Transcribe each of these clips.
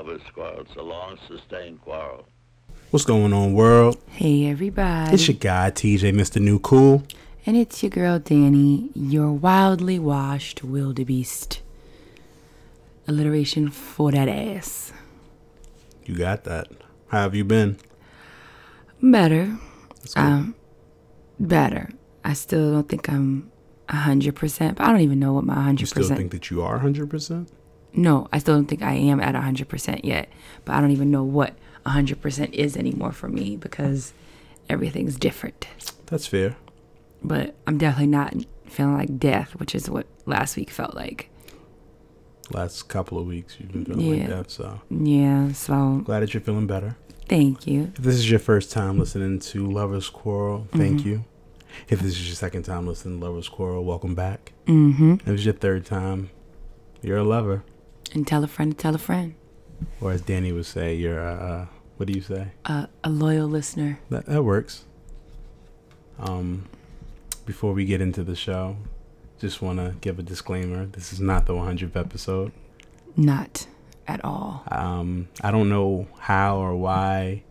lover's quarrel. It's a long, sustained quarrel. What's going on, world? Hey, everybody. It's your guy, TJ, Mr. New Cool. and it's your girl, Danny, your wildly washed wildebeest. Alliteration for that ass. You got that. How have you been? Better. That's good. Um, better. I still don't think I'm 100%, but I don't even know what my 100% you still think that you are 100%? No, I still don't think I am at 100% yet, but I don't even know what 100% is anymore for me because everything's different. That's fair. But I'm definitely not feeling like death, which is what last week felt like. Last couple of weeks, you've been feeling like Yeah. that, so Yeah, so glad that you're feeling better. thank you. If this is your first time listening to Lover's Quarrel, thank you. If this is your second time listening to Lover's Quarrel, welcome back. Mm-hmm. If it's your third time, you're a lover. And tell a friend to tell a friend. Or as Danny would say, you're a, uh, what do you say? Uh, a loyal listener. That, that works. Um, before we get into the show, just want to give a disclaimer. This is not the 100th episode. Not at all. Um, I don't know how or why.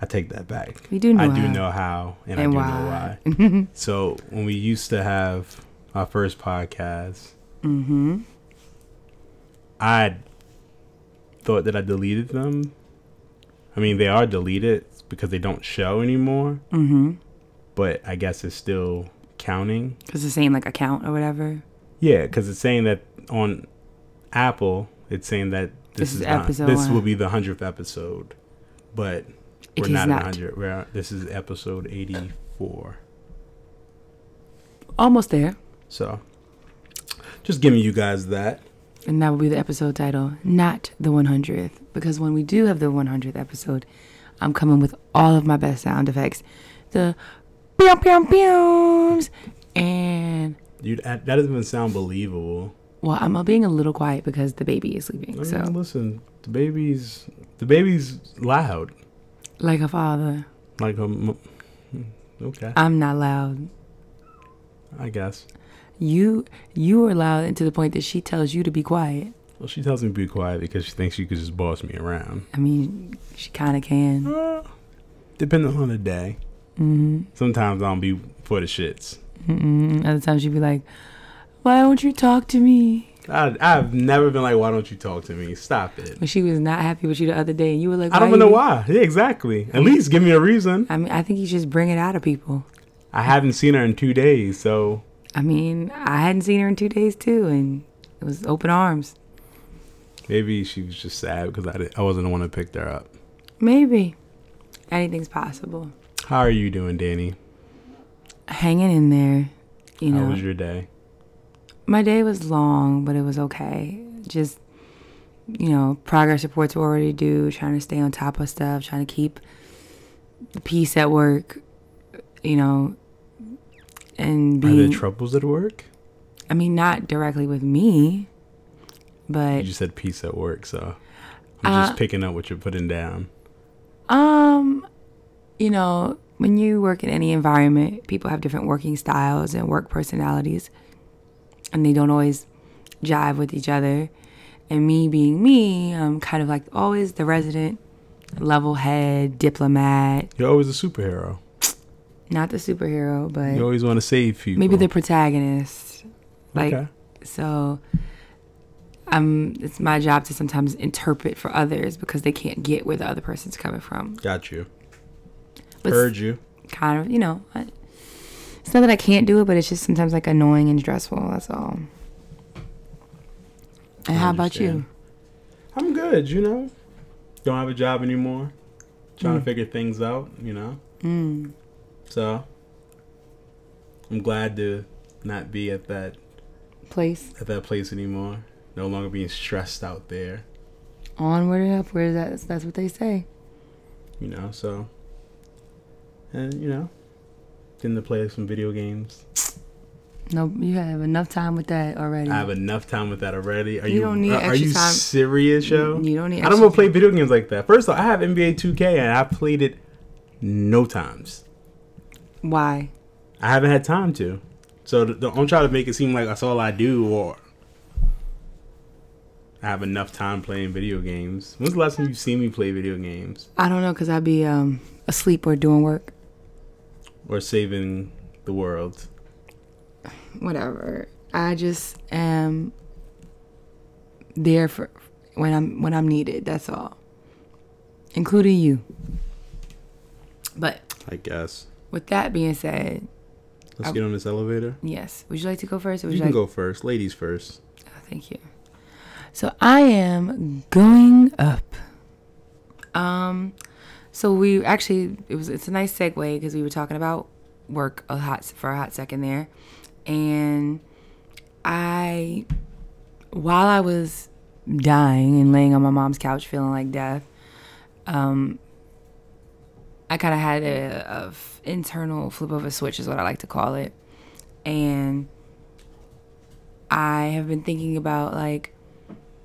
I take that back. We do know I do know how, and, And I do why. know why. so when we used to have our first podcast, Mm-hmm. I thought that I deleted them. I mean, they are deleted because they don't show anymore. Mm-hmm. But I guess it's still counting. Because the same like account or whatever. Yeah, because it's saying that on Apple, it's saying that this, This is is, episode the, this will be the hundredth episode, but we're not, not. at hundred. We're this is episode eighty-four. Almost there. So, just giving you guys that. And that will be the episode title, not the 100th. Because when we do have the 100th episode, I'm coming with all of my best sound effects. The pew pew pews. And, You that that doesn't even sound believable. well, I'm being a little quiet because the baby is I sleeping. mean, So, listen, the baby's the baby's loud. like a father, Like a okay, I'm not loud. I guess. You you are loud and to the point that she tells you to be quiet. Well, she tells me to be quiet because she thinks she could just boss me around. I mean, she kind of can. Uh, depending on the day. Mm-hmm. Sometimes I'll be for the shits. Mm-mm. Other times she'd be like, "Why don't you talk to me?" I, I've never been like, why don't you talk to me? Stop it. When she was not happy with you the other day, and you were like, I don't "Why even know why. Yeah, exactly. At least give me a reason. I mean, I think you just bring it out of people. I haven't seen her in two days, so I mean, I hadn't seen her in two days too, and it was open arms. maybe she was just sad because I, did, I wasn't the one that picked her up. Maybe anything's possible. How are you doing, Danny? Hanging in there, you How know. was your day? My day was long, but it was okay. Just, you know, progress reports were already due, trying to stay on top of stuff, trying to keep the peace at work, you know, and Are there troubles at work? I mean, not directly with me, but. You just said peace at work, so I'm Uh, just picking up what you're putting down. um, you know, when you work in any environment, people have different working styles and work personalities, and they don't always jive with each other. And me being me, I'm kind of like always the resident level head diplomat, You're always a superhero. Not the superhero, but You always want to save people. maybe the protagonist. Like okay. so I'm it's my job to sometimes interpret for others because they can't get where the other person's coming from. Got you. But Heard you. kind of, you know, I, it's not that I can't do it, but it's just sometimes like annoying and stressful. That's all. And I how about you? I'm good, you know. Don't have a job anymore. Trying to Mm. figure things out, you know. Mm. So I'm glad to not be at that Place at that place anymore. No longer being stressed out there, onward and upward. That's that's what they say. you know. So and you know, getting to play some video games. No, you have enough time with that already. I have enough time with that already. Are You you? don't need are, are you time. serious, yo? You don't need I don't extra want to play video games like that. First of all, I have NBA 2K and I've played it no times. Why? I haven't had time to. So don't try to make it seem like that's all I do or I have enough time playing video games. When's the last time you've seen me play video games I don't know because I'd be um, asleep or doing work. or saving the world? Whatever. I just am there for when I'm when I'm needed. That's all, including you. But I guess. With that being said, Let's I- get on this elevator. yes. Would you like to go first? You you, can like? go first. Ladies first. Oh, thank you. So I am going up. Um, so we actually it was it's a nice segue because we were talking about work a hot for a hot second there, and I while I was dying and laying on my mom's couch feeling like death, um, I kind of had a, internal flip of a switch is what I like to call it, and I have been thinking about like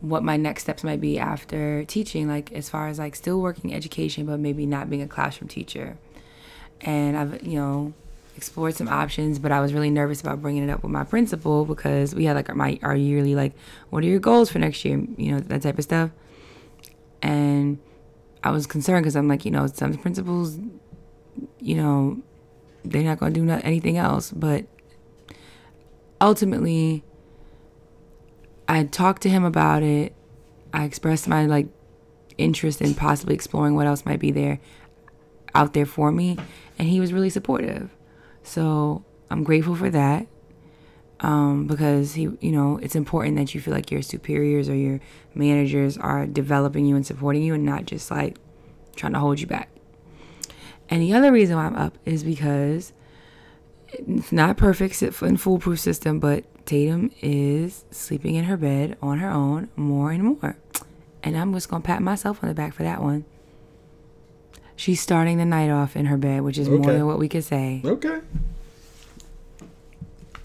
what my next steps might be after teaching, like as far as like still working education, but maybe not being a classroom teacher. And I've, you know, explored some options, but I was really nervous about bringing it up with my principal because we had like my, our yearly, like, what are your goals for next year? You know, that type of stuff. And I was concerned because I'm like, you know, some principals, you know, they're not going to do not, anything else. But ultimately, I talked to him about it. I expressed my like interest in possibly exploring what else might be there out there for me, and he was really supportive. So I'm grateful for that. Um, because he, you know, it's important that you feel like your superiors or your managers are developing you and supporting you, and not just like trying to hold you back. And the other reason why I'm up is because it's not perfect and foolproof system, but Tatum is sleeping in her bed on her own more and more. And I'm just gonna pat myself on the back for that one. She's starting the night off in her bed, which is more than what we could say. Okay.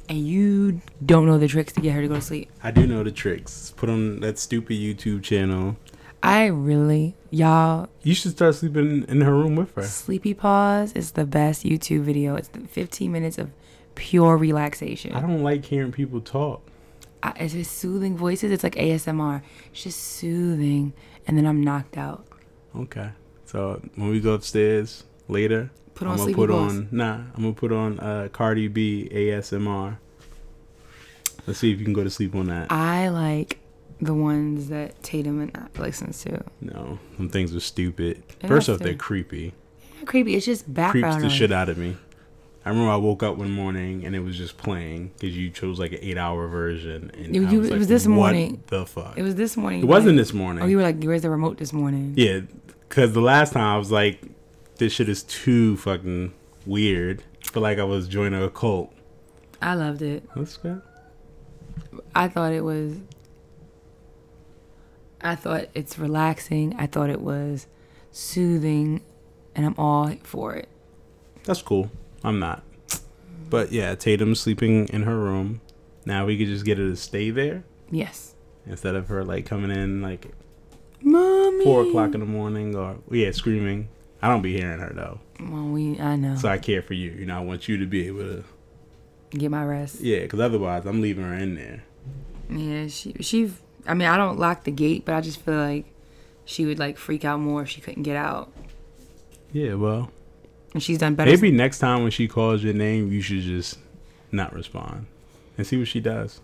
And you don't know the tricks to get her to go to sleep. I do know the tricks. Put on that stupid YouTube channel. I really, y'all, You should start sleeping in her room with her. Sleepy Paws is the best YouTube video. It's the 15 minutes of pure relaxation. I don't like hearing people talk. I, it's just soothing voices. It's like ASMR. It's just soothing, and then I'm knocked out. Okay. So when we go upstairs later, Put on I'm gonna put on nah. I'm gonna put on uh, Cardi B ASMR. Let's see if you can go to sleep on that. I like the ones that Tatum and I listens to. no, them things are stupid. First off, they're creepy. Not creepy. It's just background. Creeps the noise. shit out of me. I remember I woke up one morning and it was just playing because you chose like an eight-hour version. And You- you- was it like, was this what morning. The fuck. It was this morning. It wasn't like- this morning. Oh, you were like, "Where's the remote this morning?" Yeah, because the last time I was like, this shit is too fucking weird. I feel like I was joining a cult. I loved it. That's good. I thought it was. I thought it's relaxing. I thought it was soothing, and I'm all for it. That's cool. I'm not. But yeah, Tatum's sleeping in her room. Now we could just get her to stay there Yes, instead of her like coming in like mommy. four o'clock in the morning or yeah, screaming. I don't be hearing her though, Well, we. I know. so I care for you. You know, I want you to be able to Get my rest. yeah, because otherwise I'm leaving her in there. Yeah, she she. I mean, I don't lock the gate, but I just feel like she would like freak out more if she couldn't get out. Yeah, well, And she's done better. maybe next time when she calls your name, you should just not respond and see what she does.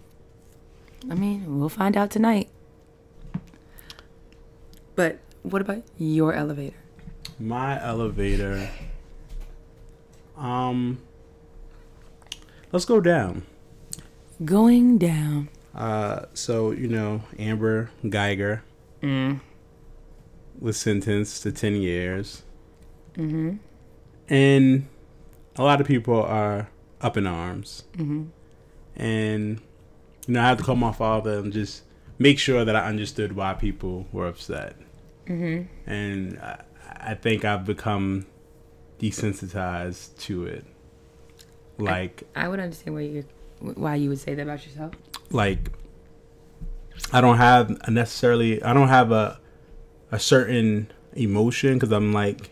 I mean, we'll find out tonight. But what about your elevator? My elevator. Um. Let's go down. Going down. Uh, so you know, Amber Guyger Mm. was sentenced to ten years, Mm-hmm. and a lot of people are up in arms. Mm-hmm. And you know, I had to call my father and just make sure that I understood why people were upset. Mm-hmm. And I, I think I've become desensitized to it. Like, I would understand why you why you would say that about yourself. like I don't have a necessarily I don't have a a certain emotion because I'm like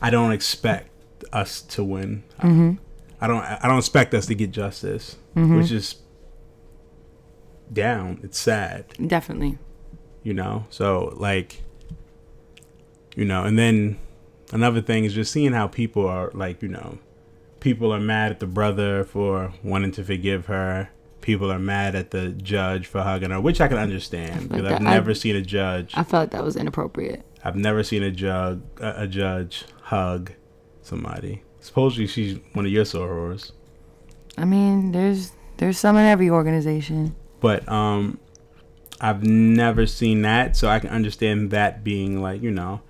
I don't expect us to win. Mm-hmm. I don't I don't expect us to get justice, Mhm. which is down. It's sad. Definitely. you know. So like, you know, and then another thing is just seeing how people are like, you know, people are mad at the brother for wanting to forgive her. People are mad at the judge for hugging her, which I can understand because that- I've I- never seen a judge. I felt that was inappropriate. I've never seen a judge a, a judge hug somebody. Supposedly she's one of your sorors. I mean, there's there's some in every organization. but um i've never seen that so i can understand that being like you know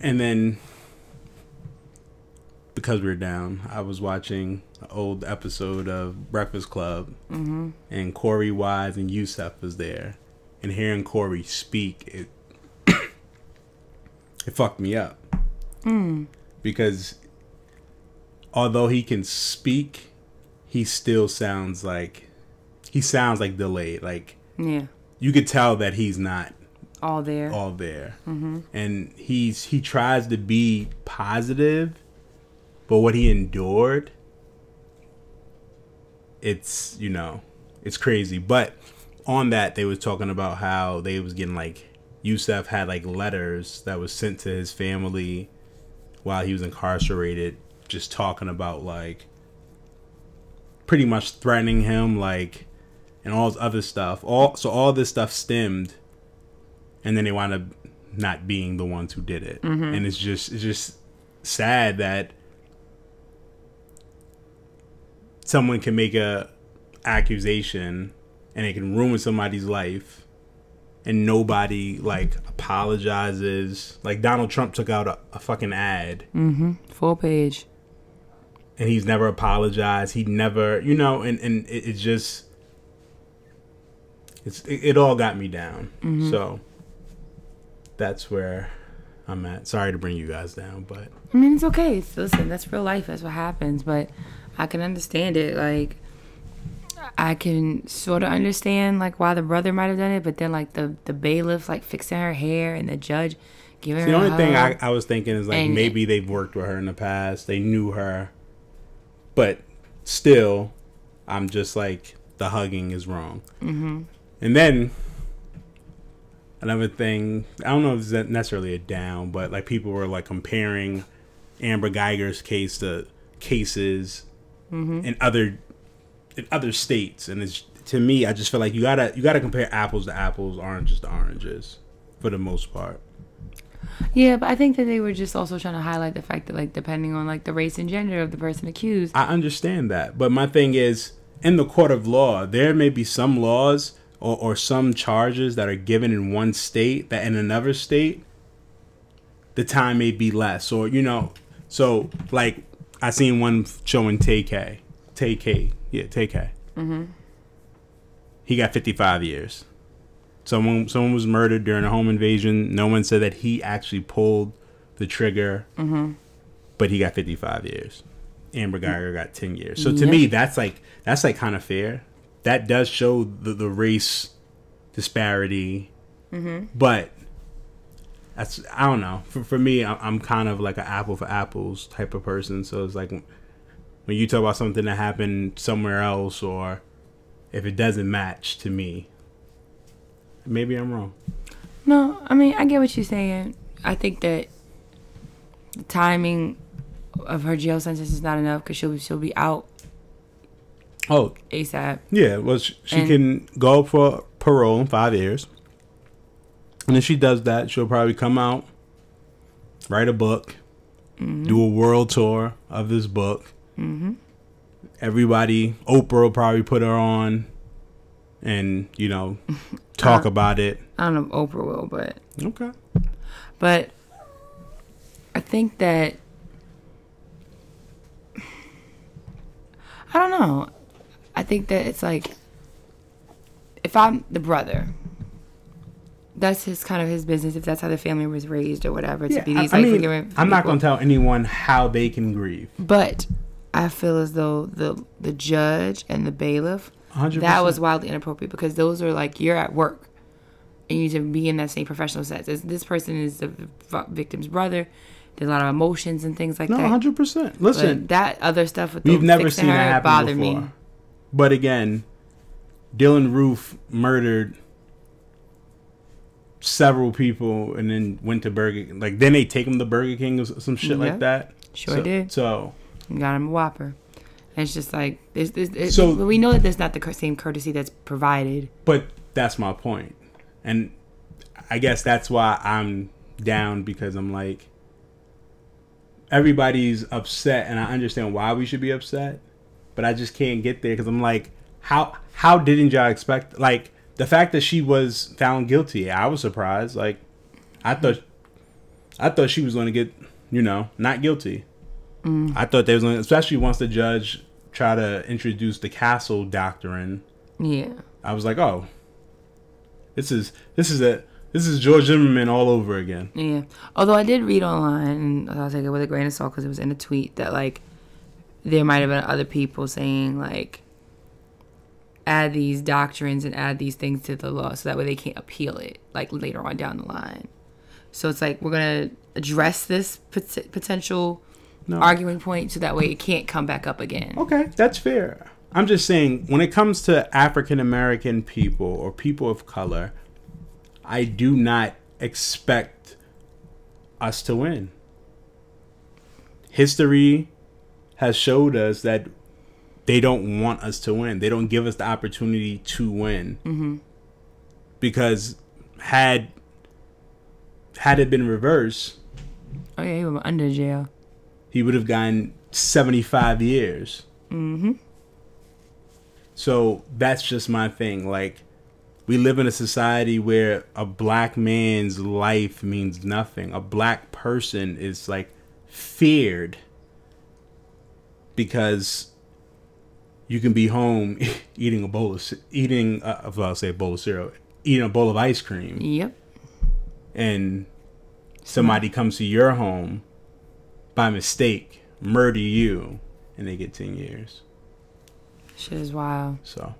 and then because we are down i was watching an old episode of breakfast club mm-hmm. and korey wise and yusef was there. And hearing korey speak it it fucked me up. Hmm. Because although he can speak he still sounds like he sounds like delayed. Like Yeah, you could tell that he's not all there. all there, and he's he tries to be positive, but what he endured, it's you know, it's crazy. But on that, they was talking about how they was getting like Yusef had like letters that was sent to his family while he was incarcerated, just talking about like pretty much threatening him, like, and all this other stuff. All so all this stuff stemmed, and then they wind up not being the ones who did it, mm-hmm. and it's just it's just sad that someone can make a accusation and it can ruin somebody's life and nobody like apologizes like donald trump took out a, a fucking ad mm-hmm. Full page. and he's never apologized. He never, you know, and and it, it just, it's it, it all got me down. Mm-hmm. So that's where I'm at. Sorry to bring you guys down, but I mean, it's okay. It's, listen, that's real life. That's what happens. But I can understand it. Like, I can sort of understand like why the brother might have done it, but then like the the bailiff like fixing her hair and the judge giving the her. only thing I. I was thinking is like maybe they've worked with her in the past. They knew her, but still, I'm just like the hugging is wrong. Mm-hmm. And then another thing, I don't know if it's necessarily a down, but like people were like comparing Amber Guyger's case to cases mm-hmm. in other in other states, and it's to me, I just feel like you gotta you gotta compare apples to apples, oranges to oranges, for the most part. Yeah, but I think that they were just also trying to highlight the fact that like depending on like the race and gender of the person accused, I understand that, but my thing is, in the court of law, there may be some laws or, or some charges that are given in one state that in another state, the time may be less, or you know, so like I seen one showing tk tk yeah, tk Mm-hmm. He got fifty five years. Someone someone was murdered during a home invasion. No one said that he actually pulled the trigger, but he got fifty five years. Amber Guyger got ten years. So to Yeah. me, that's like that's like kind of fair. That does show the the race disparity, mm-hmm. but that's I don't know. For for me, I- I'm kind of like an apple for apples type of person. So it's like when you talk about something that happened somewhere else, or if it doesn't match to me, maybe I'm wrong. No, I mean I get what you're saying. I think that the timing of her jail sentence is not enough because she'll be, she'll be out Oh ASAP. yeah, well she, she And- can go for parole in five years, and if she does that, she'll probably come out, write a book, do a world tour of this book. Mm-hmm. Everybody, Oprah will probably put her on, and you know, talk about it. I don't know if Oprah will, but Okay. but I think that I don't know. I think that it's like if I'm the brother, that's his kind of his business. If that's how the family was raised or whatever, to Yeah, be these I like mean. I'm not going to tell anyone how they can grieve. But I feel as though the the judge and the bailiff 100%. that was wildly inappropriate because those are like you're at work and you need to be in that same professional sense. This, this person is the victim's brother. There's a lot of emotions and things like that. no, 100. percent Listen, But that other stuff with We've never seen that happen bothered before. me. But again, Dylann Roof murdered several people and then went to Burger King. like then they take him to Burger King or some shit Yeah. like that. Sure so, did. So Got him a Whopper. And it's just like this. this it, So- we know that there's not the same courtesy that's provided. but that's my point. And I guess that's why I'm down because I'm like everybody's upset and I understand why we should be upset, but I just can't get there cuz I'm like how how didn't y'all expect like the fact that she was found guilty, I was surprised. Like I thought I thought she was going to get, you know, not guilty. Mm. I thought they was going to, especially once the judge tried to introduce the castle doctrine. Yeah. I was like, oh, this is this is a this is George Zimmerman all over again. Yeah. Although I did read online, and I'll take it with a grain of salt because it was in a tweet that like there might have been other people saying like add these doctrines and add these things to the law so that way they can't appeal it like later on down the line. So it's like we're gonna address this pot- potential No. arguing point so that way it can't come back up again. Okay, that's fair. I'm just saying when it comes to African American people or people of color, I do not expect us to win. History has showed us that they don't want us to win. They don't give us the opportunity to win. Mm-hmm. Because had had it been reversed, Oh yeah, you were under jail. he would have gotten 75 years. Mm-hmm. So that's just my thing. Like, we live in a society where a black man's life means nothing. A black person is like feared because you can be home eating a bowl of eating uh, well, I'll say a bowl of cereal, eating a bowl of ice cream, Yep. and somebody comes to your home by mistake, murder you, and they get ten years. Shit is wild. So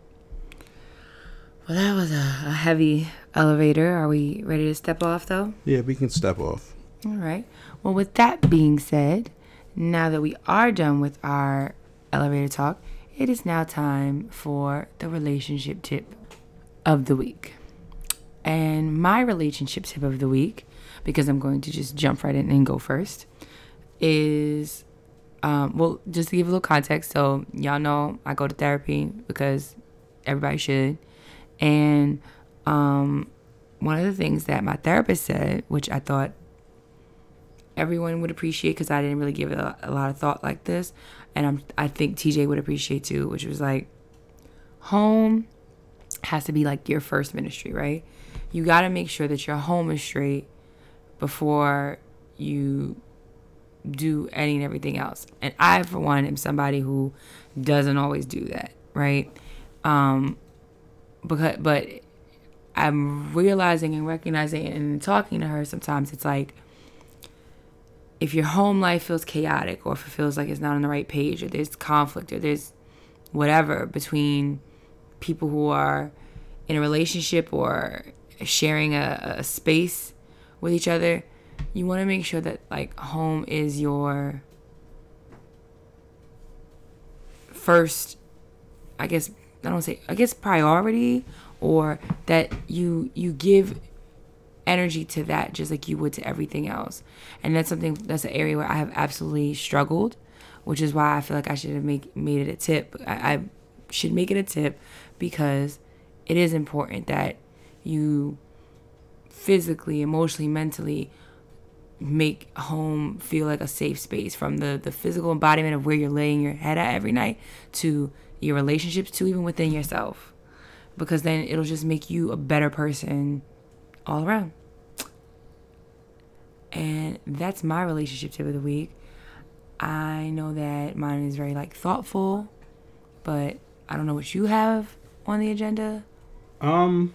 Well, that was a, a heavy elevator. Are we ready to step off though? yeah, we can step off. All right. Well, with that being said, now that we are done with our elevator talk, it is now time for the relationship tip of the week. And my relationship tip of the week, because I'm going to just jump right in and go first, is um, well, just to give a little context. So, y'all know I go to therapy because everybody should. And um, one of the things that my therapist said, which I thought everyone would appreciate because I didn't really give it a, a lot of thought like this, and I'm I think TJ would appreciate too, which was like home has to be like your first ministry, right? You got to make sure that your home is straight before you do any and everything else. And I, for one, am somebody who doesn't always do that, right? Um, because but I'm realizing and recognizing and talking to her sometimes it's like if your home life feels chaotic or if it feels like it's not on the right page or there's conflict or there's whatever between people who are in a relationship or sharing a, a space with each other, you want to make sure that like home is your first I guess I don't say I guess priority or that you you give energy to that just like you would to everything else. And that's something that's an area where I have absolutely struggled, which is why I feel like I should have make, made it a tip. I, I should make it a tip because it is important that you physically, emotionally, mentally make home feel like a safe space from the, the physical embodiment of where you're laying your head at every night to your relationships to even within yourself because then it'll just make you a better person all around and that's my relationship tip of the week i know that mine is very like thoughtful but i don't know what you have on the agenda Um.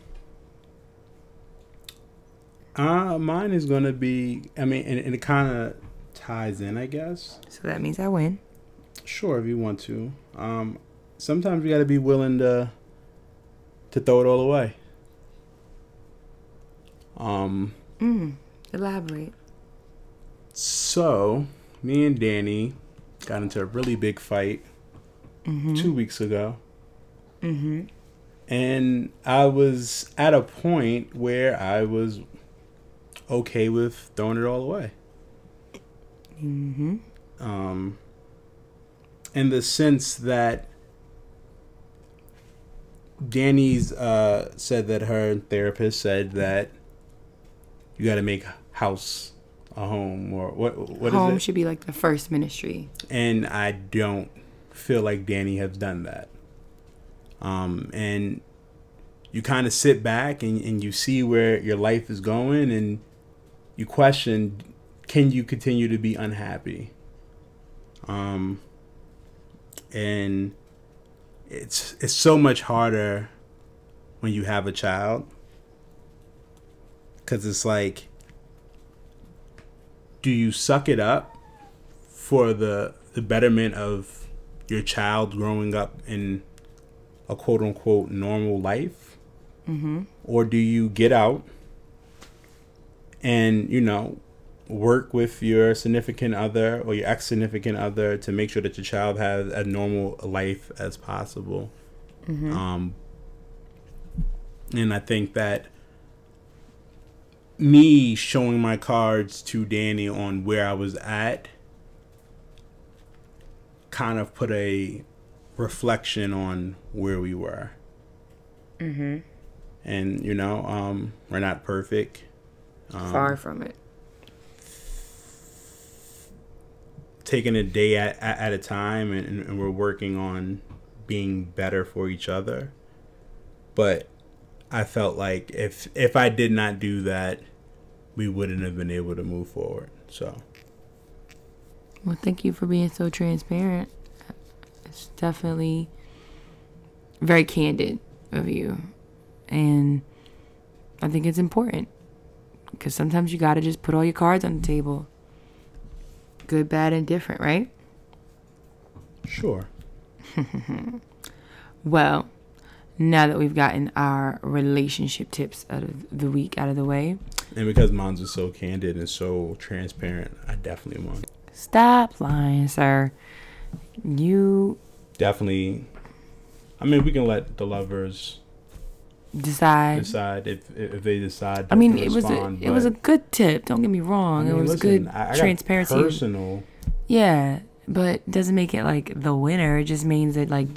Uh, mine is gonna be. I mean, and, and it kind of ties in, I guess. so that means i win Sure, if you want to. Um, sometimes you got to be willing to to throw it all away. Um. mm, elaborate So, me and Danny got into a really big fight two weeks ago. mm-hmm And I was at a point where I was okay with throwing it all away. Mm-hmm. Um, in the sense that Danny's uh, said that her therapist said that you got to make house a home or what what is Home should be like the first ministry. and I don't feel like Danny has done that. Um, and you kind of sit back and, and you see where your life is going, and you question, can you continue to be unhappy? Um, and it's it's so much harder when you have a child because it's like do you suck it up for the the betterment of your child growing up in a quote unquote normal life? Mm-hmm. or do you get out and you know work with your significant other or your ex significant other to make sure that your child has a normal life as possible? Um and i think that me showing my cards to danny on where i was at kind of put a reflection on where we were Mm-hmm. and you know um we're not perfect um, Far from it. taking a day at, at, at a time and, and we're working on being better for each other but i felt like if if i did not do that we wouldn't have been able to move forward so Well, thank you for being so transparent. It's definitely very candid of you. And I think it's important because sometimes you got to just put all your cards on the table good, bad, and different, right? sure Well, now that we've gotten our relationship tips out of the week out of the way, and because mom's is so candid and so transparent i definitely want stop lying, sir. You definitely i mean we can let the lovers decide. decide if if they decide I mean, it was a, it was a good tip. Don't get me wrong. I mean, it was listen, good I- I transparency. personal Yeah, but doesn't make it like the winner. It just means that like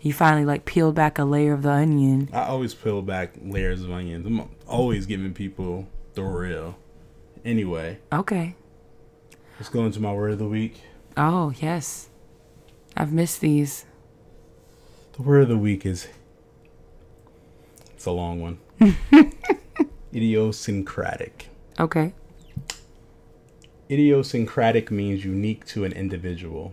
you finally like peeled back a layer of the onion. I always peel back layers of onions. I'm always giving people the real. Anyway, Okay. let's go into my word of the week. Oh yes, I've missed these. The word of the week is it's a long one. Idiosyncratic. Okay. Idiosyncratic means unique to an individual.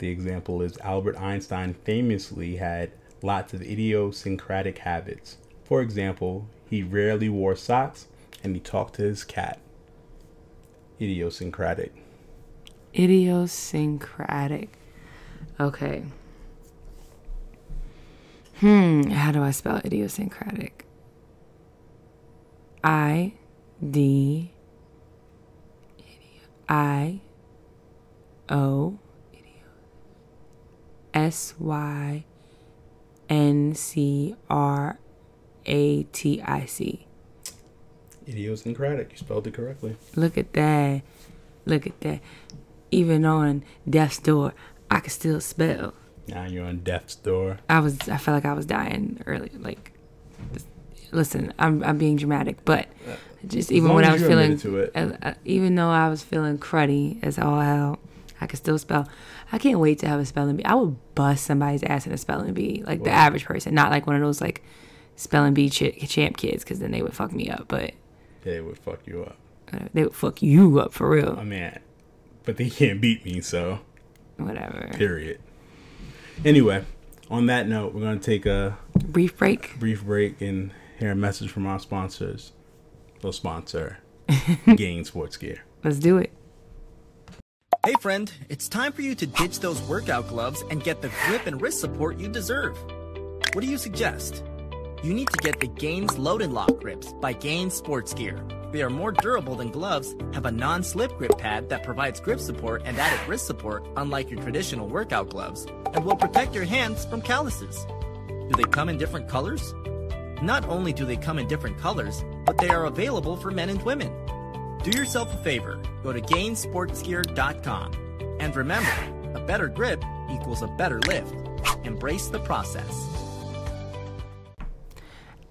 The example is Albert Einstein famously had lots of idiosyncratic habits. For example, he rarely wore socks and he talked to his cat. Idiosyncratic. Idiosyncratic. Okay. Hmm. How do I spell idiosyncratic? I D I O S Y N C R A T I C. Idiosyncratic. You spelled it correctly. Look at that. Look at that. Even on death's door, I can still spell. Now you're on death's door. I was I felt like I was dying early. Like, listen, I'm I'm being dramatic, but just even when I was feeling, uh, uh, even though I was feeling cruddy as all hell, I can still spell. I can't wait to have a spelling bee. I would bust somebody's ass in a spelling bee, like the average person, not like one of those like spelling bee ch- champ kids, because then they would fuck me up. But They would fuck you up. uh, they would fuck you up for real. I mean, but they can't beat me, so Whatever. period. Anyway, on that note, we're gonna take a Brief break. brief break and hear a message from our sponsors. The sponsor, Gainz Sports Gear. Let's do it. Hey friend, it's time for you to ditch those workout gloves and get the grip and wrist support you deserve. What do you suggest? You need to get the Gainz Load and Lock grips by Gainz Sports Gear. They are more durable than gloves, have a non-slip grip pad that provides grip support and added wrist support unlike your traditional workout gloves, and will protect your hands from calluses. Do they come in different colors? Not only do they come in different colors, but they are available for men and women. Do yourself a favor. Go to gainzsportsgear.com. And remember, a better grip equals a better lift. Embrace the process.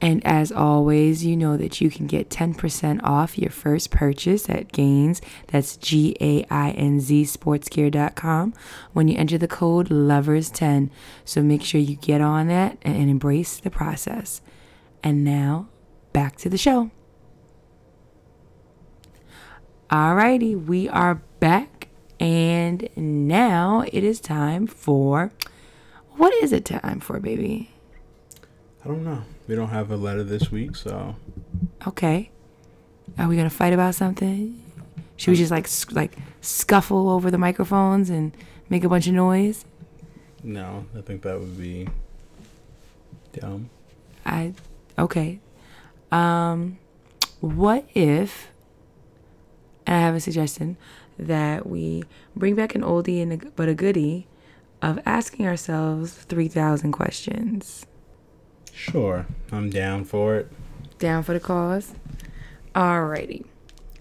And as always, you know that you can get 10% off your first purchase at Gainz. That's G A I N Z sportsgear.com when you enter the code LOVERS10. So make sure you get on that and embrace the process. And now, back to the show. Alrighty, we are back. And now it is time for. What is it time for, baby? I don't know. We don't have a letter this week, so Okay. Are we gonna fight about something? Should we just like sc- like scuffle over the microphones and make a bunch of noise? no. I think that would be dumb. I okay. Um what if and I have a suggestion that we bring back an oldie and a, but a goodie of asking ourselves 3000 questions. Sure, I'm down for it. Down for the cause? Alrighty.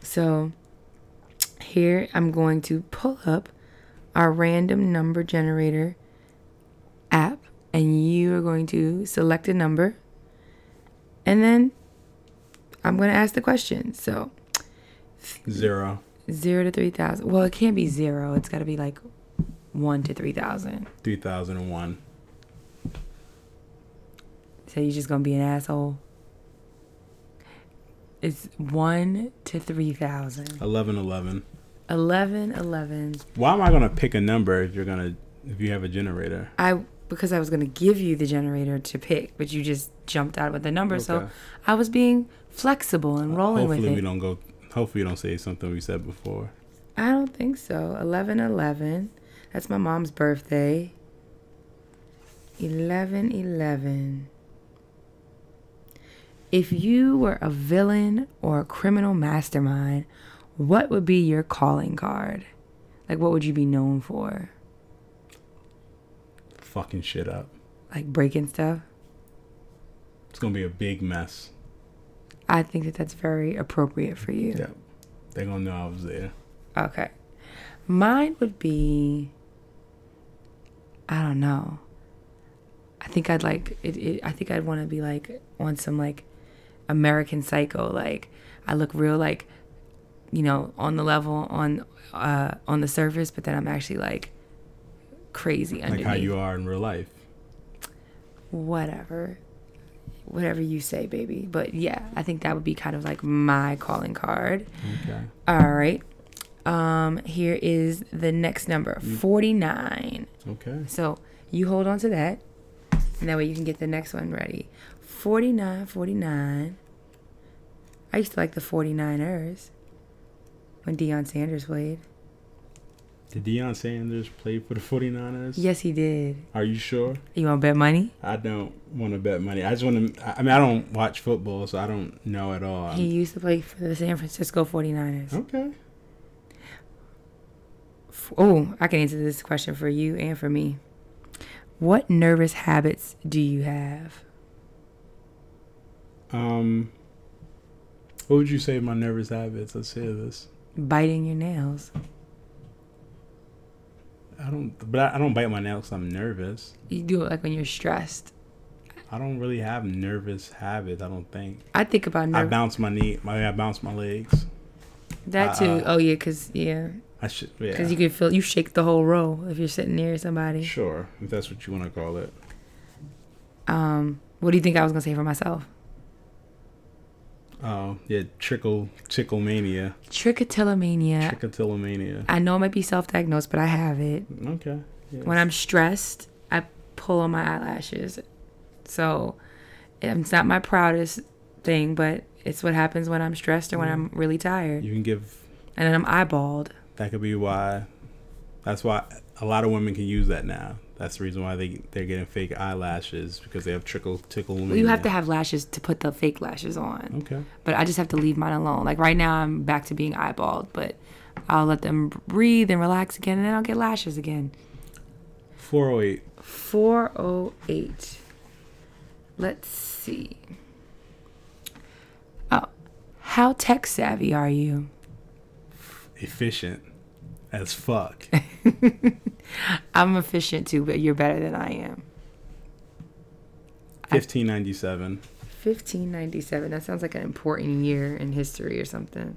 So here I'm going to pull up our random number generator app, and you are going to select a number, and then I'm going to ask the question. So Zero, zero to 3,000. Well, it can't be zero, it's got to be like one to 3,000. three thousand and one. So you're just going to be an asshole? It's one to 3,000. Eleven, eleven. 11 11 Why am I gonna pick a number if you're gonna if you have a generator? i because i was going to give you the generator to pick but you just jumped out with the number so i was being flexible and uh, rolling Hopefully with we it don't go. Hopefully you don't say something we said before. i don't think so. 11 11 that's my mom's birthday. 11 11 if you were a villain or a criminal mastermind what would be your calling card? Like what would you be known for? Fucking shit up. like breaking stuff? It's gonna be a big mess. I think that that's very appropriate for you. Yep. They're gonna know I was there. Okay. Mine would be I don't know. I think I'd like it, it I think I'd want to be like on some like American Psycho like I look real like you know on the level on uh on the surface but then I'm actually like crazy Like underneath. how you are in real life. Whatever. Whatever you say, baby. But yeah, I think that would be kind of like my calling card. Okay. All right. Um, here is the next number 49. Okay. So you hold on to that. And that way you can get the next one ready. 49, 49. I used to like the 49ers when Deion Sanders played. Did Deion Sanders play for the 49ers? Yes, he did. Are you sure? You want to bet money? I don't want to bet money. I just want to. I mean, I don't watch football, so I don't know at all. He used to play for the San Francisco 49ers. okay. Oh, I can answer this question for you and for me. What nervous habits do you have? Um. What would you say my nervous habits? Let's hear this. Biting your nails. I don't, but I, don't bite my nails. I'm nervous. You do it like when you're stressed. I don't really have nervous habits. I don't think. I think about I bounce my knee. My I bounce my legs. that too. uh, oh yeah, cause yeah, I should. Yeah. cause you can feel you shake the whole row if you're sitting near somebody. Sure, if that's what you want to call it. Um, what do you think I was gonna say for myself? Oh yeah, trickle tickle mania, Trichotillomania. trichotillomania. I know it might be self-diagnosed, but I have it. Okay. Yeah. When I'm stressed, I pull on my eyelashes. So it's not my proudest thing, but it's what happens when I'm stressed or when I'm really tired. you can give And then I'm eyeballed. that could be why. That's why a lot of women can use that now. That's the reason why they they're getting fake eyelashes because they have trickle tickle. Well, you have to have lashes to put the fake lashes on. Okay. But I just have to leave mine alone. Like right now, I'm back to being eyeballed, but I'll let them breathe and relax again, and then I'll get lashes again. Four oh eight. 408. Let's see. Oh, how tech savvy are you? efficient as fuck. I'm efficient too, but you're better than I am. 1597. 1597. That sounds like an important year in history or something.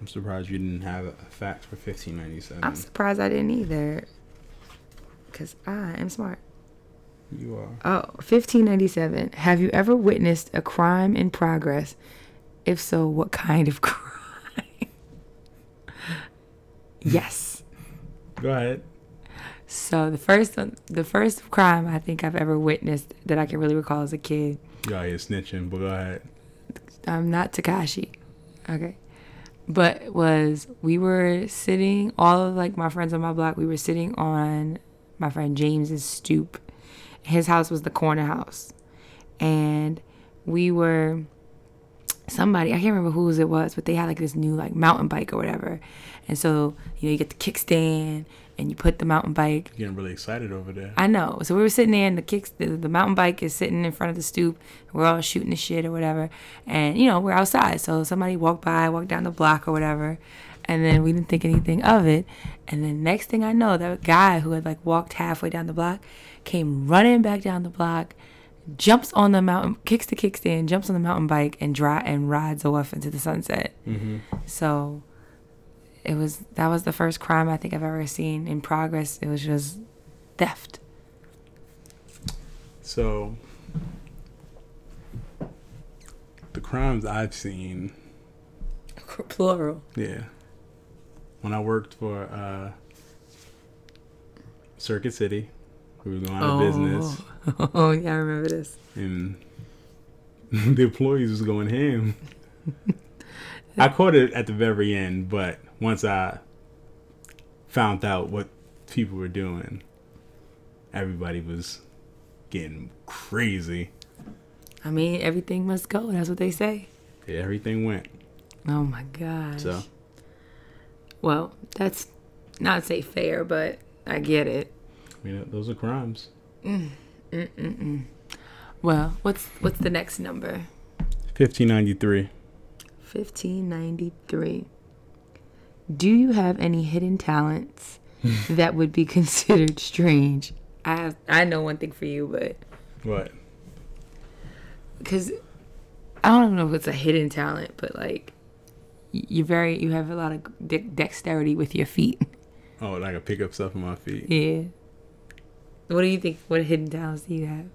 I'm surprised you didn't have a fact for 1597. I'm surprised I didn't either. Because I am smart. you are. Oh, 1597. Have you ever witnessed a crime in progress? If so, what kind of crime? yes. Go ahead. So the first one, the first crime I think I've ever witnessed that I can really recall as a kid. You out here snitching, but go ahead. I'm not Tekashi. Okay. But was we were sitting all of like my friends on my block, we were sitting on my friend James's stoop. His house was the corner house. And we were somebody, I can't remember whose it was, but they had like this new like mountain bike or whatever. And so, you know, you get the kickstand and you put the mountain bike You're getting really excited over there. I know. So we were sitting there, and the kicks, the, the mountain bike is sitting in front of the stoop. We're all shooting the shit or whatever, and you know we're outside. So somebody walked by, walked down the block or whatever, and then we didn't think anything of it. And then next thing I know, that guy who had like walked halfway down the block came running back down the block, jumps on the mountain, kicks the kickstand, jumps on the mountain bike, and dry and rides off into the sunset. hmm So it was that was the first crime I think I've ever seen in progress. It was just theft. So, the crimes I've seen, Plural. yeah. When I worked for uh, Circuit City, we were going out of business, Oh yeah, I remember this. and the employees was going ham. I caught it at the very end, but once I found out what people were doing, everybody was getting crazy. I mean, everything must go. That's what they say. Yeah, everything went. Oh my gosh. So Well, that's not say fair, but I get it. I mean, those are crimes. Mm, mm, mm, well, what's what's the next number? 1593. 1593. Do you have any hidden talents that would be considered strange? I have, I know one thing for you, but What? because I don't know if it's a hidden talent, but like you're very you have a lot of de- dexterity with your feet. Oh, and I can pick up stuff with my feet. yeah. What do you think? What hidden talents do you have?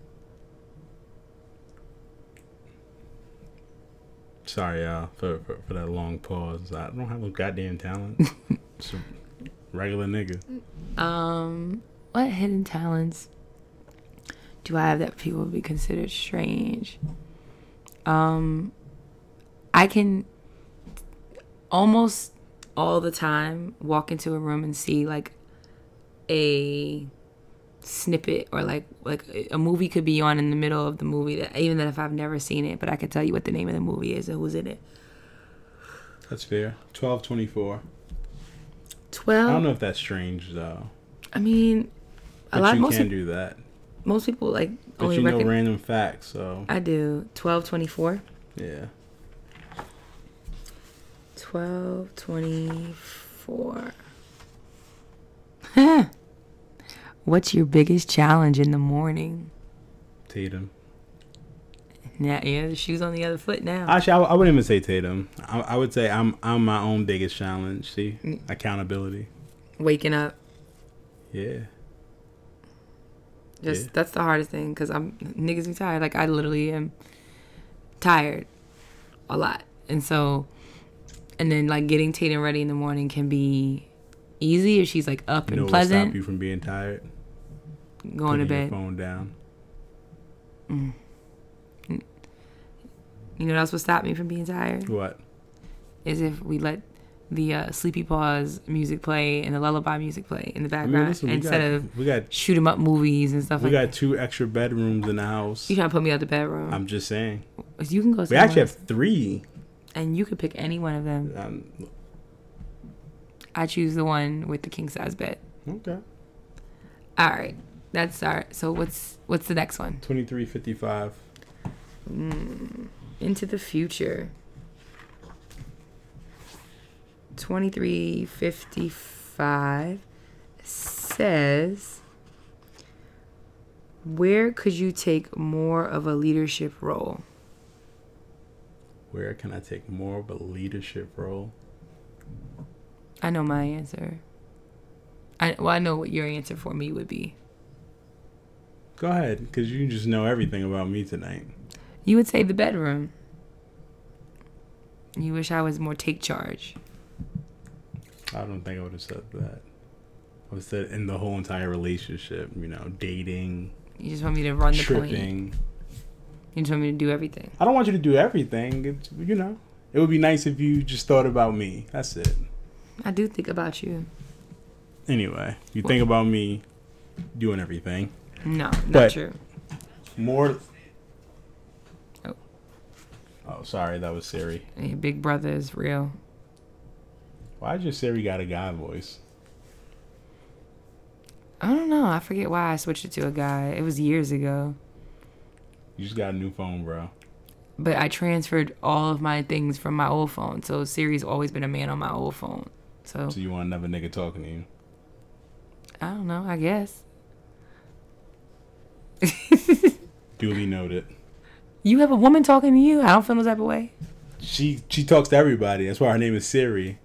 Sorry, y'all, for, for, for that long pause. I don't have no goddamn talent. Just a regular nigga. Um, what hidden talents do I have that people would be considered strange? Um, I can almost all the time walk into a room and see like a snippet or like like a movie could be on in the middle of the movie that even that if I've never seen it, but I could tell you what the name of the movie is and who's in it. That's fair. 1224. Twelve. I don't know if that's strange, though. I mean, a But lot. you Most can peop- do that. most people like But only you know random facts, so I do. Twelve twenty four. yeah. Twelve twenty four. What's your biggest challenge in the morning? Tatum. Yeah, yeah, the shoe's on the other foot now. Actually, I, I wouldn't even say Tatum. I, I would say I'm I'm my own biggest challenge. See, Mm. accountability. Waking up. Yeah. Just Yeah. that's the hardest thing because I'm niggas be tired. Like I literally am tired a lot, and so, and then like getting Tatum ready in the morning can be easy if she's like up You know and what stop pleasant, you from being tired? Going to bed. phone down. You know what else would stop me from being tired? What? Is if we let the uh, sleepy pause music play and the lullaby music play in the I mean, background listen, instead got, of we got shoot 'em up movies and stuff we like got two extra bedrooms in the house. You trying to put me out the bedroom? I'm just saying. you can go. We actually have three. and you could pick any one of them. Um, I choose the one with the king size bed. okay. All right, that's our. So what's what's the next one? Twenty three fifty five. Hmm, into the future. 2355 says Where could you take more of a leadership role? Where can I take more of a leadership role? I know my answer. I well, I know what your answer for me would be. Go ahead, because you just know everything about me tonight. You would say the bedroom. You wish I was more take charge. I don't think I would have said that. I would have said in the whole entire relationship, you know, dating, You just want me to run the point. tripping. You just want me to do everything. I don't want you to do everything. It's, you know, it would be nice if you just thought about me. That's it. I do think about you. Anyway, you think about me doing everything. No, not But- true. More. Oh. Oh, sorry, that was Siri. Hey, Big Brother is real. Why just Siri got a guy voice? I don't know. I forget why I switched it to a guy. It was years ago. You just got a new phone, bro. But I transferred all of my things from my old phone. So Siri's always been a man on my old phone. So So you want another nigga talking to you? I don't know. I guess. Duly noted. You have a woman talking to you? I don't feel no type of way. She she talks to everybody. That's why her name is Siri.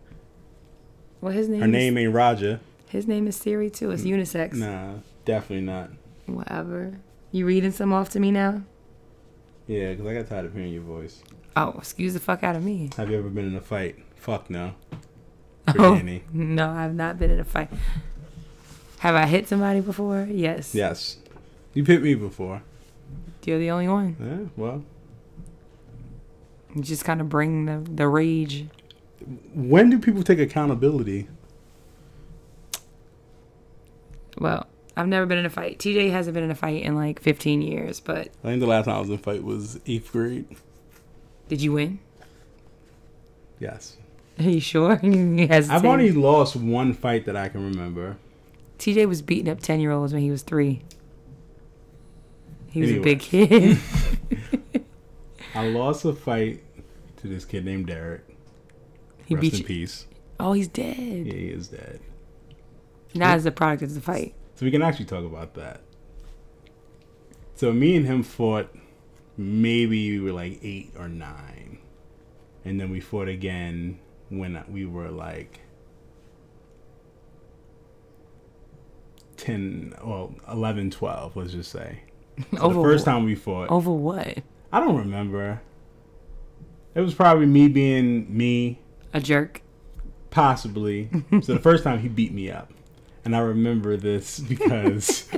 Well, his name. Her is- name ain't Roger. His name is Siri too. It's unisex. Nah, definitely not. Whatever. You reading some off to me now? Yeah, because I got tired of hearing your voice. Oh, excuse the fuck out of me. Have you ever been in a fight? Fuck no. Oh, no, I've not been in a fight. Have I hit somebody before? Yes. Yes. You've hit me before. You're the only one. Yeah, well. You just kind of bring the, the rage. When do people take accountability? Well, I've never been in a fight. TJ hasn't been in a fight in like 15 years, but I think the last time I was in a fight was eighth grade. did you win? Yes. Are you sure? Hesitated. I've only lost one fight that I can remember. TJ was beating up 10 year olds when he was three. He was a big kid. I lost a fight to this kid named Derek. he Rest beat in you. peace. Oh, he's dead. Yeah, he is dead. Not as a product of the fight. So we can actually talk about that. So me and him fought maybe we were like eight or nine. And then we fought again when we were like 10, well, 11, 12, let's just say. Over the first time we fought, Over what? I don't remember. It was probably me being me, A jerk. possibly. so the first time he beat me up. And I remember this because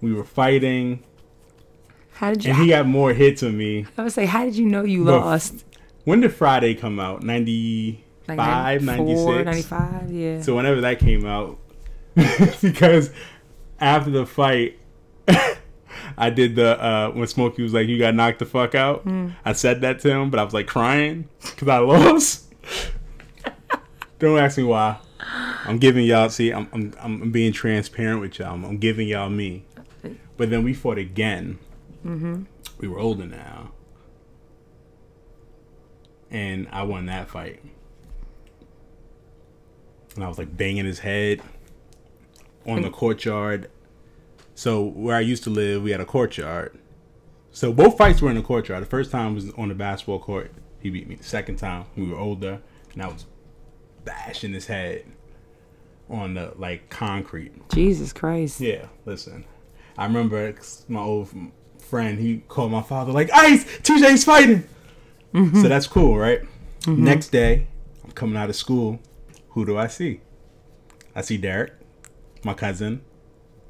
we were fighting How did you? and he got more hits on me. I would say, how did you know you But- lost? When did Friday come out? 95, Like 96? 95, yeah. So whenever that came out, because after the fight, I did the uh, when Smokey was like, "You got knocked the fuck out." Hmm. I said that to him, but I was like crying because I lost. Don't ask me why. I'm giving y'all. See, I'm I'm, I'm being transparent with y'all. I'm, I'm giving y'all me. But then we fought again. Mm-hmm. We were older now, and I won that fight. And I was like banging his head on the courtyard. So where I used to live, we had a courtyard. So both fights were in the courtyard. The first time was on the basketball court. He beat me. The second time we were older, and I was bashing his head on the like concrete. Jesus Christ. Yeah, listen. I remember my old friend. He called my father like, "Ice, TJ's fighting." Mm-hmm. So that's cool, right? Mm-hmm. Next day, I'm coming out of school. Who do I see? I see Derek, my cousin,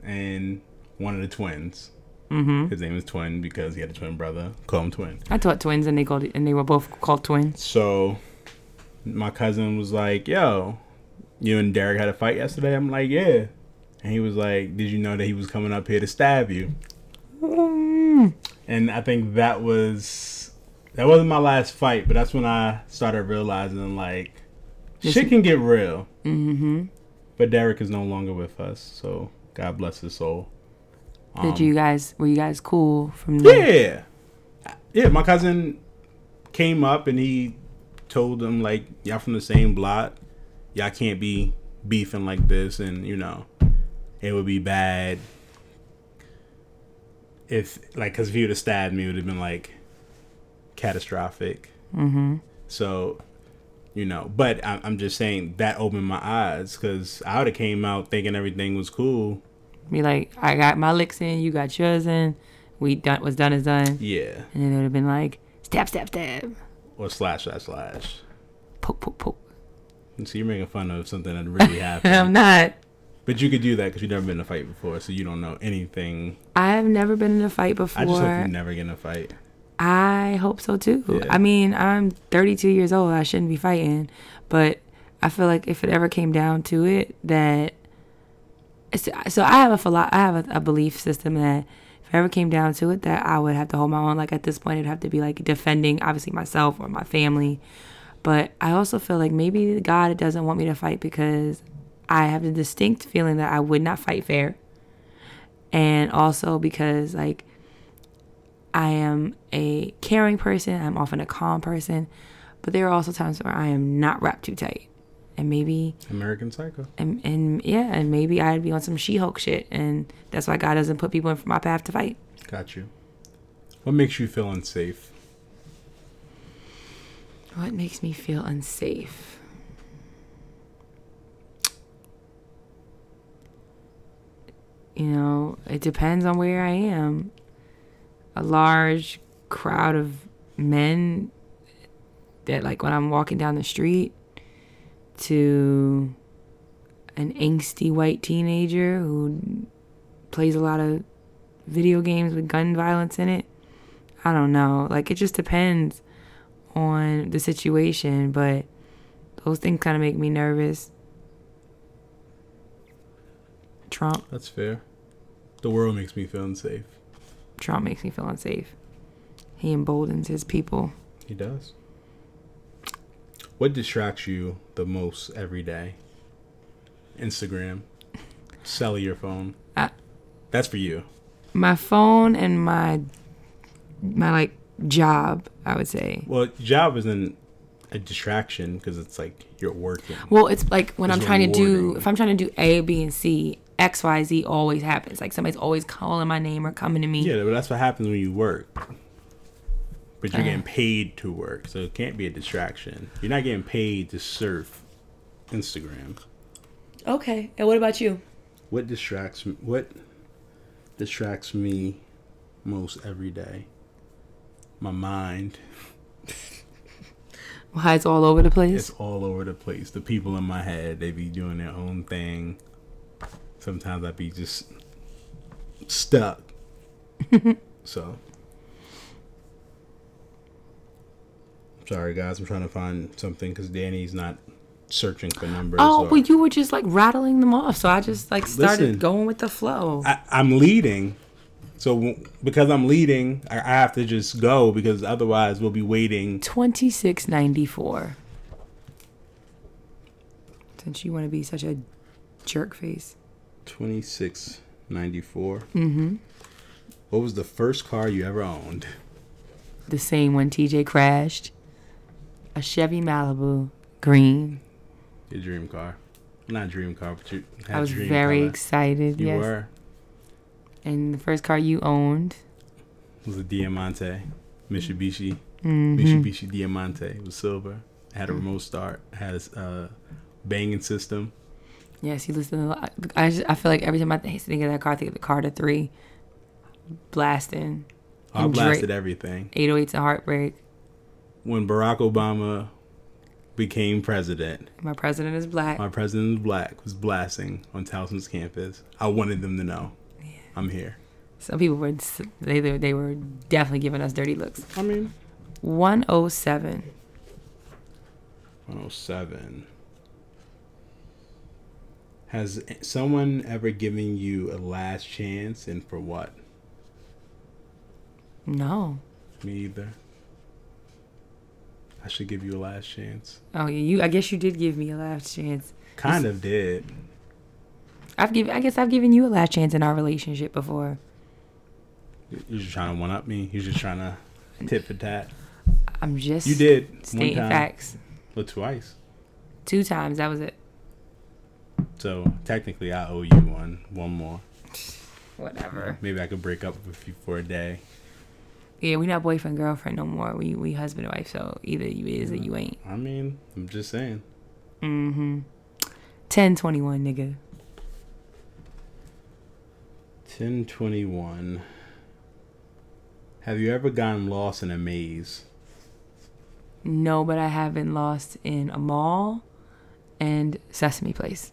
and one of the twins. Mm-hmm. His name is Twin because he had a twin brother. Call him Twin. I taught twins and they called and they were both called twins. So my cousin was like, "Yo, you and Derek had a fight yesterday." I'm like, "Yeah," and he was like, "Did you know that he was coming up here to stab you?" And I think that was that wasn't my last fight, but that's when I started realizing like shit can get real. Mm-hmm. But Derek is no longer with us, so God bless his soul. Did you guys were you guys cool from there? Yeah. Yeah, my cousin came up and he told them like y'all from the same block, y'all can't be beefing like this, and you know, it would be bad if like because if he would have stabbed me, it would have been like catastrophic. Mm-hmm. So, you know, but I, I'm just saying that opened my eyes because I would have came out thinking everything was cool. Be like, I got my licks in, you got yours in. We done what's done is done. Yeah, And then it would have been like, stab, stab, stab. or slash slash slash. Poke, poke, poke. So you're making fun of something that really happened. I'm not. But you could do that because you've never been in a fight before, so you don't know anything. I've never been in a fight before. I just hope you never get in a fight. I hope so too. Yeah. I mean, I'm 32 years old. I shouldn't be fighting, but I feel like if it ever came down to it, that so I have a philo- I have a, a belief system that if it ever came down to it, that I would have to hold my own. Like at this point, it'd have to be like defending obviously myself or my family. But I also feel like maybe God doesn't want me to fight because I have the distinct feeling that I would not fight fair. And also because like I am a caring person, I'm often a calm person, but there are also times where I am not wrapped too tight. And maybe American Psycho. and, and yeah, and maybe I'd be on some She-Hulk shit, and that's why God doesn't put people in my path to fight. Got you. What makes you feel unsafe? What makes me feel unsafe? You know, it depends on where I am. A large crowd of men that, like, when I'm walking down the street, to an angsty white teenager who plays a lot of video games with gun violence in it. I don't know. Like, it just depends on the situation, but those things kind of make me nervous. Trump, That's fair. The world makes me feel unsafe. Trump makes me feel unsafe. He emboldens his people. He does. What distracts you the most every day? Instagram. Cellular phone. I- That's for you. My phone and my my like job, I would say. Well, job isn't a distraction because it's like you're working. Well, it's like when I'm It's trying to do if I'm trying to do A, B, and C, X, Y, Z always happens. Like somebody's always calling my name or coming to me. Yeah, but that's what happens when you work. But you're getting uh-huh. paid to work, so it can't be a distraction. You're not getting paid to surf Instagram. Okay. And what about you? What distracts me? What distracts me most every day? My mind. Why it's all over the place? It's all over the place. The people in my head, they be doing their own thing. Sometimes I be just stuck. so. Sorry, guys. I'm trying to find something because Danny's not searching for numbers. Oh, or- well, you were just like rattling them off, so I just like started Listen. going with the flow. I, I'm leading. So w- because I'm leading, I, I have to just go because otherwise we'll be waiting. Twenty six ninety four. Since you want to be such a jerk face. 2694. Mm-hmm. What was the first car you ever owned? The same when TJ crashed. A Chevy Malibu, green. Your dream car. Not dream car, but you had I was very color. excited. You yes. were. And the first car you owned. It was a Diamante, Mitsubishi, Mm-hmm. Mitsubishi Diamante. It was silver. It had a remote start. It had a uh, banging system. Yes, you listen to. lot- I just, I feel like every time I think think of that car, I think of the Carter Three, blasting, I blasted everything. 808s and heartbreak. When Barack Obama became president, My president is black. my president is black, was blasting on Towson's campus. I wanted them to know I'm here. Some people were they they they were definitely giving us dirty looks. I mean, 107. 107. Has someone ever given you a last chance and for what? No. Me either. I should give you a last chance. Oh yeah, you. I guess you did give me a last chance. Kind of did. I've given. I guess I've given you a last chance in our relationship before. You're just trying to one up me. You're just trying to tit for tat. I'm just You did one stating time, facts. but twice. Two times. That was it. So technically, I owe you one. One more. Whatever. Maybe I could break up with you for a day. Yeah, we not boyfriend girlfriend no more. We we husband and wife. So either you is or you ain't. I mean, I'm just saying. Mm-hmm. Ten twenty one, nigga. Ten twenty one. Have you ever gotten lost in a maze? No, but I have been lost in a mall and Sesame Place.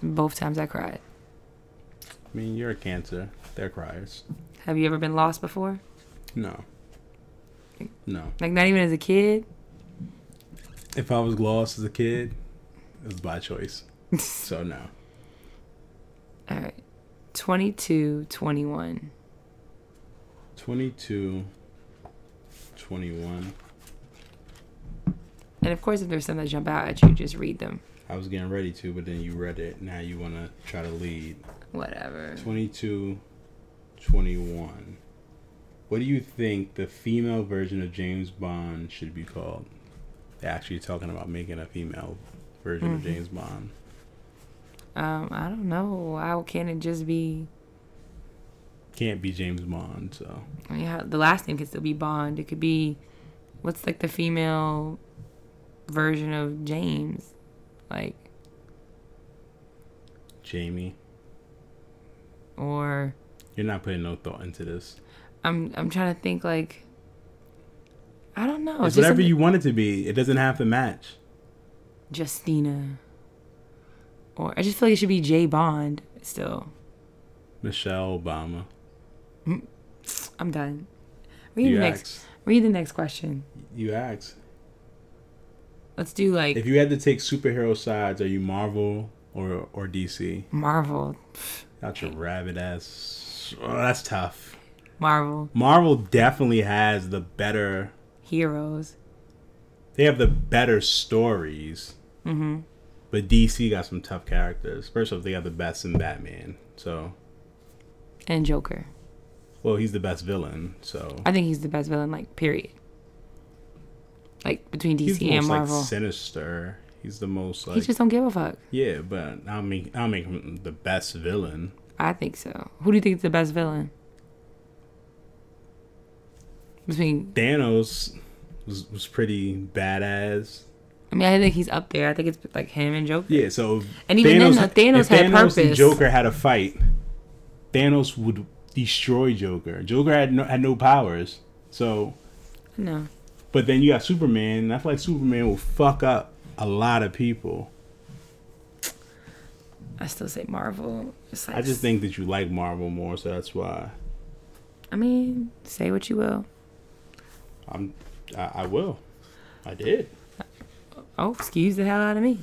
Both times I cried. I mean, you're a cancer. They're criers. Have you ever been lost before? No. No. Like not even as a kid? If I was lost as a kid, it was by choice. So no. All right. 22, 21. 22, 21. And of course, if there's some that jump out at you, just read them. I was getting ready to, but then you read it. Now you want to try to lead. Whatever. 22, 21. What do you think the female version of James Bond should be called? They're actually talking about making a female version of Mhm. James Bond. Um, I don't know. How can it just be? Can't be James Bond, so mean, the last name could still be Bond. It could be, what's like the female version of James? Like, Jamie. or You're not putting no thought into this. I'm I'm trying to think like, I don't know. it's whatever you want it to be. It doesn't have to match. Justina. Or I just feel like it should be J Bond still. Michelle Obama. Mm, I'm done. Read You the next. asked. Read the next question. You asked. Let's do like If you had to take superhero sides, are you Marvel or or DC? Marvel. That's your rabbit ass. Oh, that's tough. Marvel Marvel definitely has the better. heroes. They have the better stories. Mm-hmm. But DC got some tough characters. First off, they got the best in Batman. So, And Joker. well, he's the best villain. So I think he's the best villain. Like period. Like between he's DC the and most Marvel. like sinister. He's the most he like just don't give a fuck. yeah. But I'll make I'll make him the best villain. I think so. Who do you think is the best villain? Between Thanos was was pretty badass. I mean, I think he's up there. I think it's like him and Joker. Yeah, so And even then, though, Thanos if had Thanos and purpose. Joker had a fight, Thanos would destroy Joker. Joker had no had no powers. So, No. but then you got Superman. And I feel like Superman will fuck up a lot of people. I still say Marvel. It's like, I just think that you like Marvel more, so that's why I mean, say what you will. I'm. I, I will. I did. Oh, excuse the hell out of me.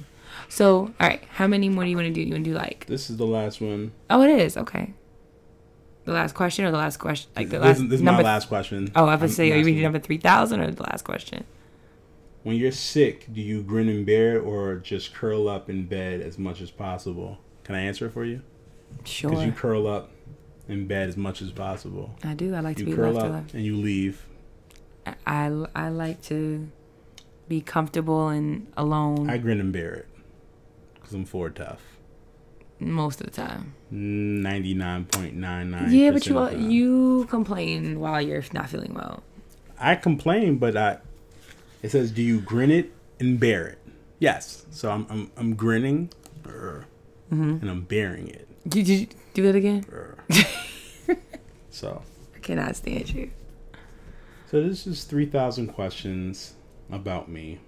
So, all right, how many more do you want to do? You want to do like? This is the last one. Oh, it is okay. The last question or the last question? Like the this, last this is number? my last question. Oh, I was I'm say, are you reading number three thousand or the last question? When you're sick, do you grin and bear it or just curl up in bed as much as possible? Can I answer it for you? Sure, Because you curl up in bed as much as possible. I do. I like to You be curl left up and you leave. I, I I like to be comfortable and alone I grin and bear it. Because I'm Ford tough. most of the time. 99.99. Yeah, but you you complain while you're not feeling well. I complain, but I. It says, do you grin it and bear it? Yes. So I'm I'm, I'm grinning, er, Mm-hmm. and I'm bearing it. Did you do that again? er. so I cannot stand you. so this is three thousand questions about me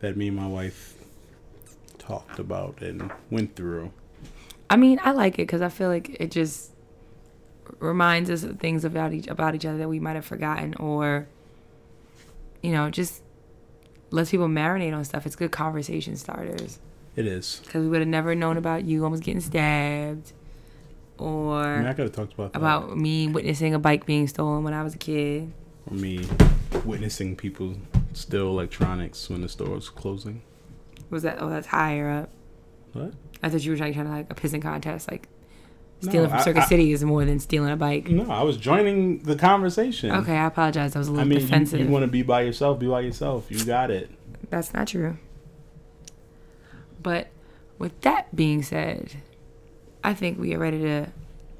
that me and my wife talked about and went through. I mean, I like it because I feel like it just reminds us of things about each about each other that we might have forgotten, or you know, just lets people marinate on stuff. It's good conversation starters It is. because we would have never known about you almost getting stabbed, I mean, or I could have talked about that. about me witnessing a bike being stolen when I was a kid. or me witnessing people steal electronics when the store was closing. Was that? Oh, that's higher up. What? I thought you were trying, trying to like a pissing contest, like Stealing from I- Circuit I- City is more than stealing a bike. No, I was joining the conversation. Okay, I apologize. I was a I little mean, you, defensive. you want to be by yourself, be by yourself. You got it. That's not true. But with that being said, I think we are ready to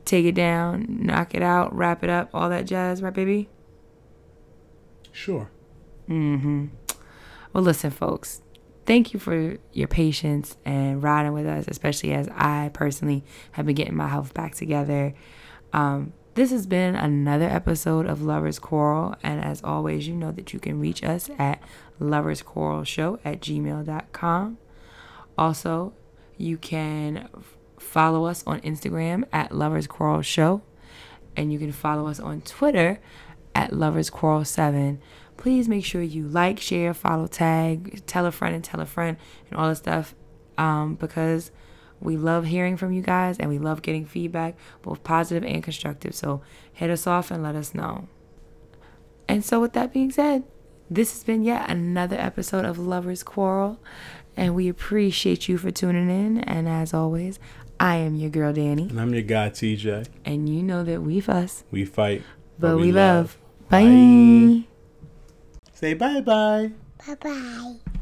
take it down, knock it out, wrap it up, all that jazz, right, baby? Sure. Mm-hmm. Well, listen, folks. Thank you for your patience and riding with us, especially as I personally have been getting my health back together. Um, this has been another episode of Lovers Quarrel, and as always, you know that you can reach us at loversquarrelshow at gmail.com. Also, you can follow us on Instagram at Lovers Quarrel Show, and you can follow us on Twitter at Lovers Quarrel 7. Please make sure you like, share, follow, tag, tell a friend, and tell a friend, and all that stuff um, because we love hearing from you guys and we love getting feedback, both positive and constructive. So hit us off and let us know. And so, with that being said, this has been yet another episode of Lovers Quarrel, and we appreciate you for tuning in. And as always, I am your girl Danny, And I'm your guy, TJ. and you know that we fuss, We fight, but, we, love. Bye. Bye. Say bye bye. Bye bye.